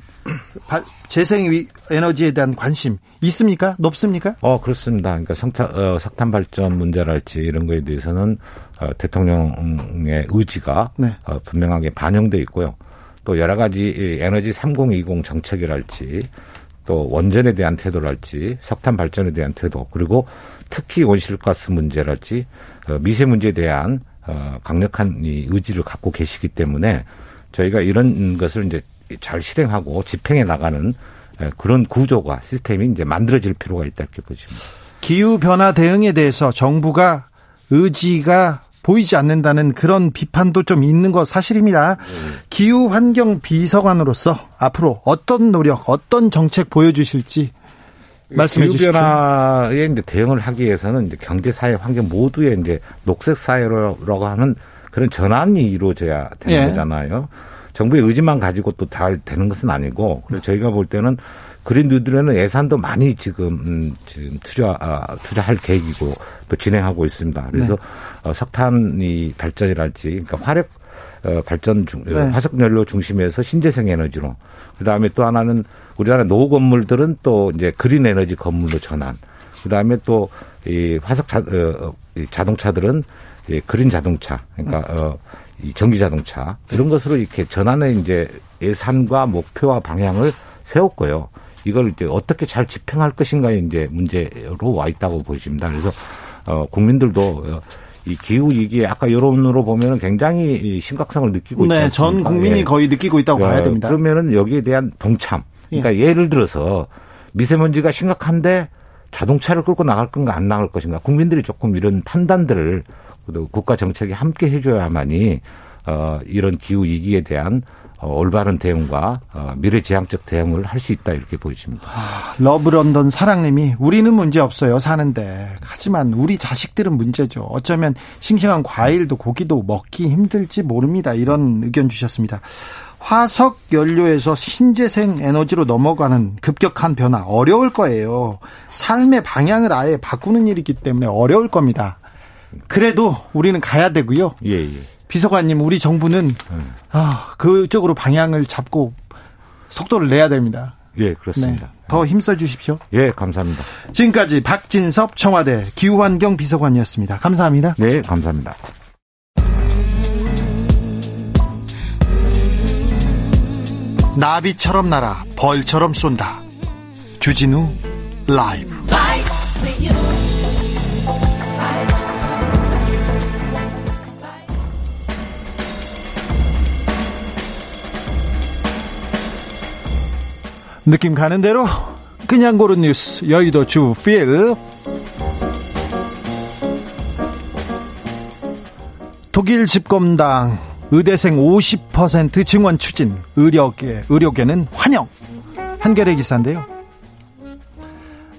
재생 에너지에 대한 관심 있습니까? 높습니까? 어 그렇습니다. 그러니까 석탄, 어, 석탄 발전 문제랄지 이런 거에 대해서는 어, 대통령의 의지가 네. 어, 분명하게 반영돼 있고요. 또 여러 가지 에너지 3020 정책이랄지 또 원전에 대한 태도랄지 석탄 발전에 대한 태도 그리고 특히 온실가스 문제랄지 어, 미세 문제에 대한 어, 강력한 이 의지를 갖고 계시기 때문에 저희가 이런 것을 이제 잘 실행하고 집행해 나가는 그런 구조가 시스템이 이제 만들어질 필요가 있다 이렇게 보십니다. 기후 변화 대응에 대해서 정부가 의지가 보이지 않는다는 그런 비판도 좀 있는 것 사실입니다. 네. 기후 환경 비서관으로서 앞으로 어떤 노력, 어떤 정책 보여주실지 말씀해 주시죠. 기후 변화에 이제 대응을 하기 위해서는 이제 경제, 사회, 환경 모두의 이제 녹색 사회라고 하는 그런 전환이 이루어져야 되는 예. 거잖아요. 정부의 의지만 가지고 또 잘 되는 것은 아니고 그래서 저희가 볼 때는 그린 뉴딜에는 예산도 많이 지금 음, 지금 투자 아, 투자할 계획이고 또 진행하고 있습니다. 그래서 네. 어, 석탄이 발전이랄지 그러니까 화력 어, 발전 중 네. 화석 연료 중심에서 신재생 에너지로 그다음에 또 하나는 우리나라 노후 건물들은 또 이제 그린 에너지 건물로 전환. 그다음에 또 이 화석 자, 어, 이 자동차들은 이 그린 자동차 그러니까 어, 이 전기 자동차 이런 것으로 이렇게 전환의 이제 예산과 목표와 방향을 세웠고요. 이걸 이제 어떻게 잘 집행할 것인가에 이제 문제로 와 있다고 보십니다. 그래서 어 국민들도 이 기후 위기에 아까 여론으로 보면은 굉장히 심각성을 느끼고 네, 전 국민이 예. 거의 느끼고 있다고 어, 봐야 됩니다. 그러면은 여기에 대한 동참. 그러니까 예. 예를 들어서 미세먼지가 심각한데 자동차를 끌고 나갈 건가 안 나갈 것인가 국민들이 조금 이런 판단들을 국가 정책이 함께 해줘야만이 어, 이런 기후 위기에 대한 어, 올바른 대응과 어, 미래지향적 대응을 할 수 있다 이렇게 보여집니다. 아, 러브런던 사랑님이 우리는 문제 없어요 사는데 하지만 우리 자식들은 문제죠. 어쩌면 싱싱한 과일도 고기도 먹기 힘들지 모릅니다. 이런 의견 주셨습니다. 화석 연료에서 신재생 에너지로 넘어가는 급격한 변화 어려울 거예요. 삶의 방향을 아예 바꾸는 일이기 때문에 어려울 겁니다. 그래도 우리는 가야 되고요. 예, 예. 비서관님, 우리 정부는 음. 아, 그쪽으로 방향을 잡고 속도를 내야 됩니다. 예, 그렇습니다. 네, 더 힘써 주십시오. 예, 감사합니다. 지금까지 박진섭 청와대 기후환경 비서관이었습니다. 감사합니다. 네, 감사합니다. 나비처럼 날아 벌처럼 쏜다. 주진우 라이브. 느낌 가는 대로 그냥 고른 뉴스 여의도 주필 독일 집검당 의대생 50% 증원 추진 의료계 의료계는 환영 한겨레 기사인데요.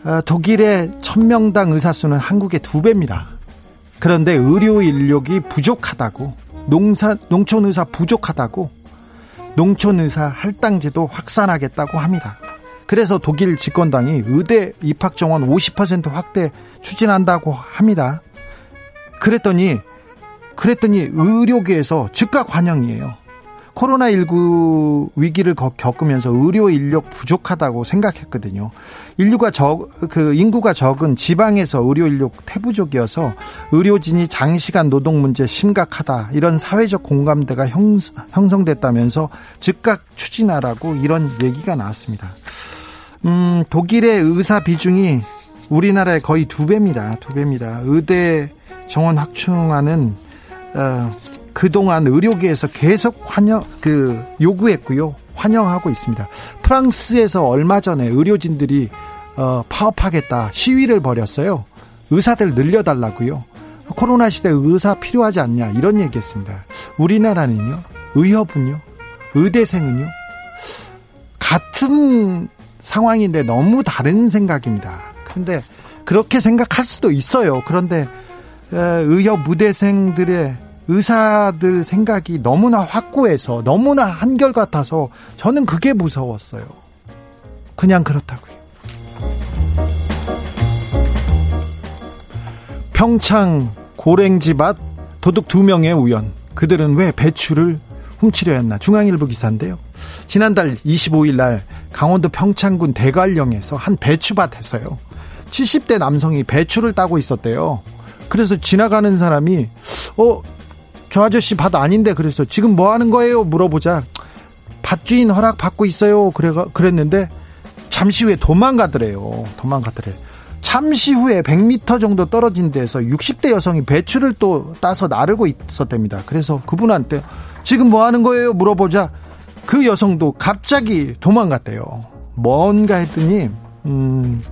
아, 독일의 천명당 의사 수는 한국의 두 배입니다. 그런데 의료 인력이 부족하다고 농사 농촌 의사 부족하다고 농촌 의사 할당제도 확산하겠다고 합니다. 그래서 독일 집권당이 의대 입학 정원 50% 확대 추진한다고 합니다. 그랬더니 그랬더니 의료계에서 즉각 환영이에요. 코로나19 위기를 겪으면서 의료 인력 부족하다고 생각했거든요. 인류가 적, 그 인구가 적은 지방에서 의료 인력 태부족이어서 의료진이 장시간 노동 문제 심각하다. 이런 사회적 공감대가 형, 형성됐다면서 즉각 추진하라고 이런 얘기가 나왔습니다. 음, 독일의 의사 비중이 우리나라의 거의 두 배입니다. 두 배입니다. 의대 정원 확충하는 어, 그동안 의료계에서 계속 환영 그 요구했고요. 환영하고 있습니다. 프랑스에서 얼마 전에 의료진들이 어, 파업하겠다 시위를 벌였어요. 의사들 늘려달라고요. 코로나 시대 의사 필요하지 않냐 이런 얘기했습니다. 우리나라는요. 의협은요. 의대생은요. 같은 상황인데 너무 다른 생각입니다. 그런데 그렇게 생각할 수도 있어요. 그런데 의협 무대생들의 의사들 생각이 너무나 확고해서 너무나 한결같아서 저는 그게 무서웠어요. 그냥 그렇다고요. 평창 고랭지밭 도둑 두 명의 우연. 그들은 왜 배추를 훔치려 했나? 중앙일보 기사인데요. 지난달 25일 날 강원도 평창군 대관령에서 한 배추밭에서요. 70대 남성이 배추를 따고 있었대요. 그래서 지나가는 사람이 어 저 아저씨 밭 아닌데 그래서 지금 뭐 하는 거예요? 물어보자. 밭주인 허락 받고 있어요. 그래 그랬는데 잠시 후에 도망가더래요. 도망가더래. 잠시 후에 100m 정도 떨어진 데서 60대 여성이 배추를 또 따서 나르고 있었답니다. 그래서 그분한테 지금 뭐 하는 거예요? 물어보자. 그 여성도 갑자기 도망갔대요. 뭔가 했더니 음,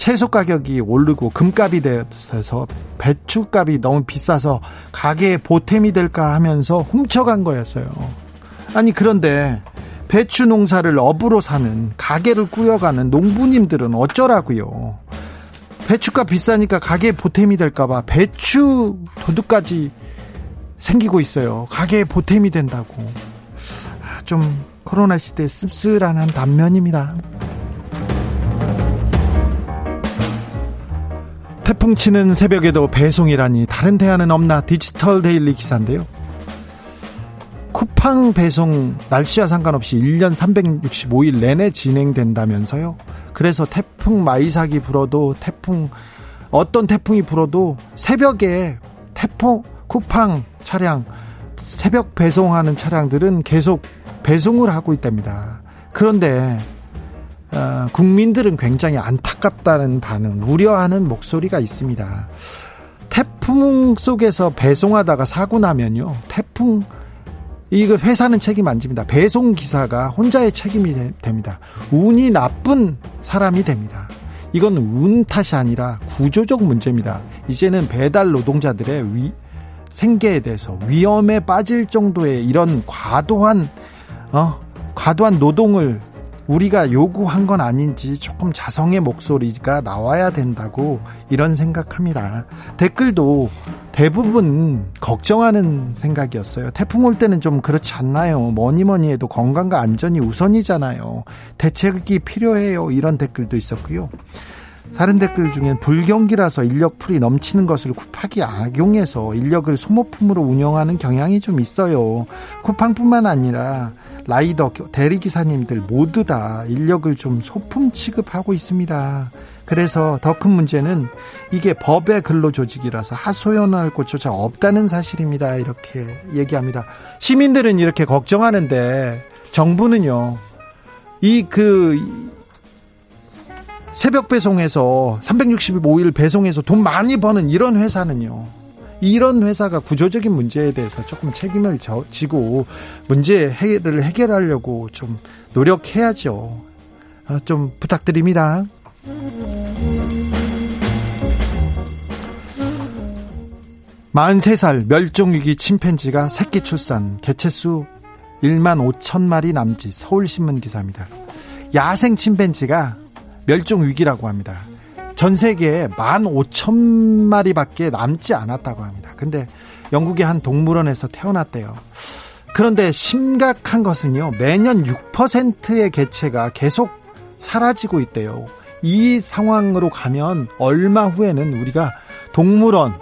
채소 가격이 오르고 금값이 되어서 배추값이 너무 비싸서 가게에 보탬이 될까 하면서 훔쳐간 거였어요. 아니 그런데 배추 농사를 업으로 사는 가게를 꾸려가는 농부님들은 어쩌라고요. 배추값 비싸니까 가계에 보탬이 될까봐 배추 도둑까지 생기고 있어요. 가계에 보탬이 된다고. 좀 코로나 시대 씁쓸한 단면입니다. 태풍 치는 새벽에도 배송이라니 다른 대안은 없나 디지털 데일리 기사인데요. 쿠팡 배송 날씨와 상관없이 1년 365일 내내 진행된다면서요. 그래서 태풍 마이삭이 불어도 태풍 어떤 태풍이 불어도 새벽에 태풍 쿠팡 차량 새벽 배송하는 차량들은 계속 배송을 하고 있답니다. 그런데 어, 국민들은 굉장히 안타깝다는 반응, 우려하는 목소리가 있습니다. 태풍 속에서 배송하다가 사고 나면요, 태풍 이거 회사는 책임 안 집니다. 배송 기사가 혼자의 책임이 됩니다. 운이 나쁜 사람이 됩니다. 이건 운 탓이 아니라 구조적 문제입니다. 이제는 배달 노동자들의 위, 생계에 대해서 위험에 빠질 정도의 이런 과도한 어, 과도한 노동을 우리가 요구한 건 아닌지 조금 자성의 목소리가 나와야 된다고 이런 생각합니다. 댓글도 대부분 걱정하는 생각이었어요. 태풍 올 때는 좀 그렇지 않나요? 뭐니 뭐니 해도 건강과 안전이 우선이잖아요. 대책이 필요해요. 이런 댓글도 있었고요. 다른 댓글 중엔 불경기라서 인력풀이 넘치는 것을 쿠팡이 악용해서 인력을 소모품으로 운영하는 경향이 좀 있어요. 쿠팡뿐만 아니라 라이더 대리기사님들 모두 다 인력을 좀 소품 취급하고 있습니다. 그래서 더 큰 문제는 이게 법의 근로조직이라서 하소연할 곳조차 없다는 사실입니다. 이렇게 얘기합니다. 시민들은 이렇게 걱정하는데 정부는요. 이 그 새벽 배송해서 365일 배송해서 돈 많이 버는 이런 회사는요. 이런 회사가 구조적인 문제에 대해서 조금 책임을 지고 문제 해결을 해결하려고 좀 노력해야죠. 아, 좀 부탁드립니다. 43살 멸종위기 침팬지가 새끼 출산 개체수 1만 5천 마리 남짓 서울신문 기사입니다. 야생 침팬지가 멸종위기라고 합니다. 전 세계에 1만 5천 마리밖에 남지 않았다고 합니다. 근데 영국의 한 동물원에서 태어났대요. 그런데 심각한 것은요, 매년 6%의 개체가 계속 사라지고 있대요. 이 상황으로 가면 얼마 후에는 우리가 동물원,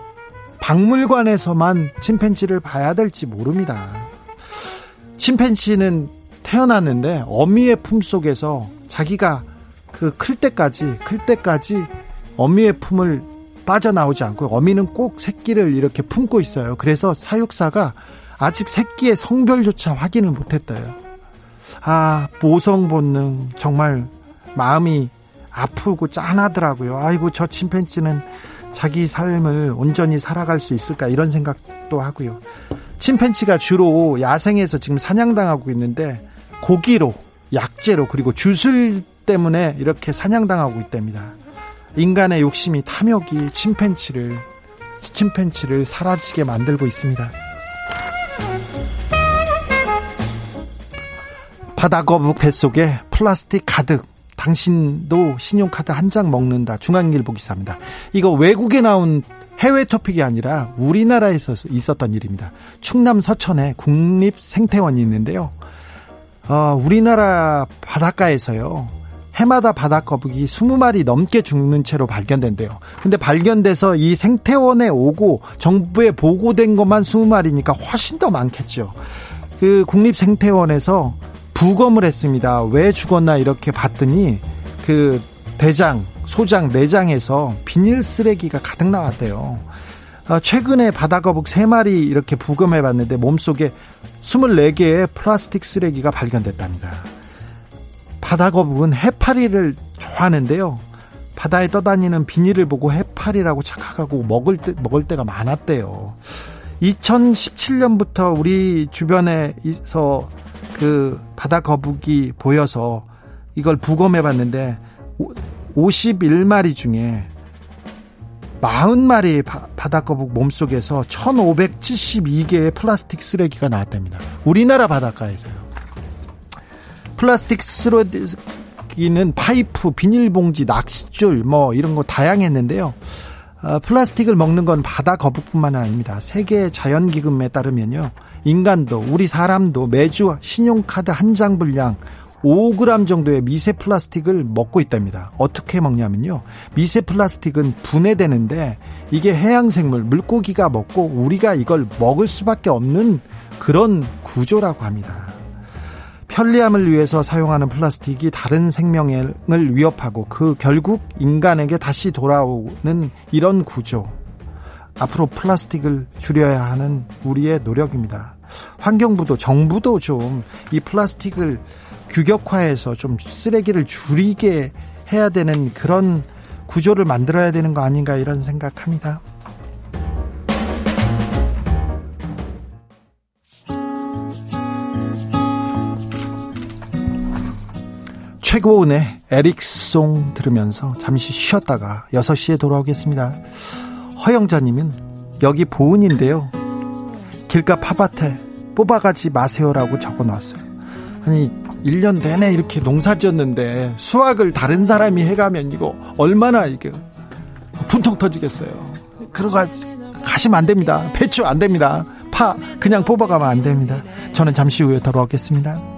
박물관에서만 침팬지를 봐야 될지 모릅니다. 침팬지는 태어났는데 어미의 품 속에서 자기가 그 클 때까지 클 때까지 어미의 품을 빠져나오지 않고 어미는 꼭 새끼를 이렇게 품고 있어요. 그래서 사육사가 아직 새끼의 성별조차 확인을 못했대요. 아 모성 본능 정말 마음이 아프고 짠하더라고요. 아이고 저 침팬지는 자기 삶을 온전히 살아갈 수 있을까 이런 생각도 하고요. 침팬치가 주로 야생에서 지금 사냥당하고 있는데 고기로 약재로 그리고 주술 때문에 이렇게 사냥당하고 있답니다. 인간의 욕심이 탐욕이 침팬치를 침팬치를 사라지게 만들고 있습니다. 바다 거북 뱃속에 플라스틱 가득 당신도 신용카드 한 장 먹는다. 중앙일보 기사입니다. 이거 외국에 나온 해외 토픽이 아니라 우리나라에서 있었던 일입니다. 충남 서천에 국립 생태원이 있는데요. 어, 우리나라 바닷가에서요. 해마다 바닷거북이 20마리 넘게 죽는 채로 발견된대요. 근데 발견돼서 이 생태원에 오고 정부에 보고된 것만 20마리니까 훨씬 더 많겠죠. 그 국립생태원에서 부검을 했습니다. 왜 죽었나 이렇게 봤더니 그 대장, 소장, 내장에서 비닐 쓰레기가 가득 나왔대요. 어, 최근에 바다거북 3마리 이렇게 부검해 봤는데 몸속에 24개의 플라스틱 쓰레기가 발견됐답니다. 바다 거북은 해파리를 좋아하는데요. 바다에 떠다니는 비닐을 보고 해파리라고 착각하고 먹을 때, 먹을 때가 많았대요. 2017년부터 우리 주변에서 그 바다 거북이 보여서 이걸 부검해 봤는데 51마리 중에 40마리 바다 거북 몸속에서 1572개의 플라스틱 쓰레기가 나왔답니다. 우리나라 바닷가에서요. 플라스틱 쓰레기는 파이프, 비닐봉지, 낚싯줄 뭐 이런 거 다양했는데요. 어, 플라스틱을 먹는 건 바다 거북뿐만 아닙니다. 세계 자연기금에 따르면요. 인간도 우리 사람도 매주 신용카드 한 장 분량 5g 정도의 미세 플라스틱을 먹고 있답니다. 어떻게 먹냐면요. 미세 플라스틱은 분해되는데 이게 해양 생물, 물고기가 먹고 우리가 이걸 먹을 수밖에 없는 그런 구조라고 합니다. 편리함을 위해서 사용하는 플라스틱이 다른 생명을 위협하고 그 결국 인간에게 다시 돌아오는 이런 구조. 앞으로 플라스틱을 줄여야 하는 우리의 노력입니다. 환경부도 정부도 좀 이 플라스틱을 규격화해서 좀 쓰레기를 줄이게 해야 되는 그런 구조를 만들어야 되는 거 아닌가 이런 생각합니다. 최고은의 에릭송 들으면서 잠시 쉬었다가 6시에 돌아오겠습니다. 허영자님은 여기 보은인데요. 길가 팝밭에 뽑아가지 마세요라고 적어놨어요. 아니 1년 내내 이렇게 농사 지었는데 수확을 다른 사람이 해가면 이거 얼마나 이게 분통 터지겠어요. 그러가 가시면 안 됩니다. 배추 안 됩니다. 파 그냥 뽑아가면 안 됩니다. 저는 잠시 후에 돌아오겠습니다.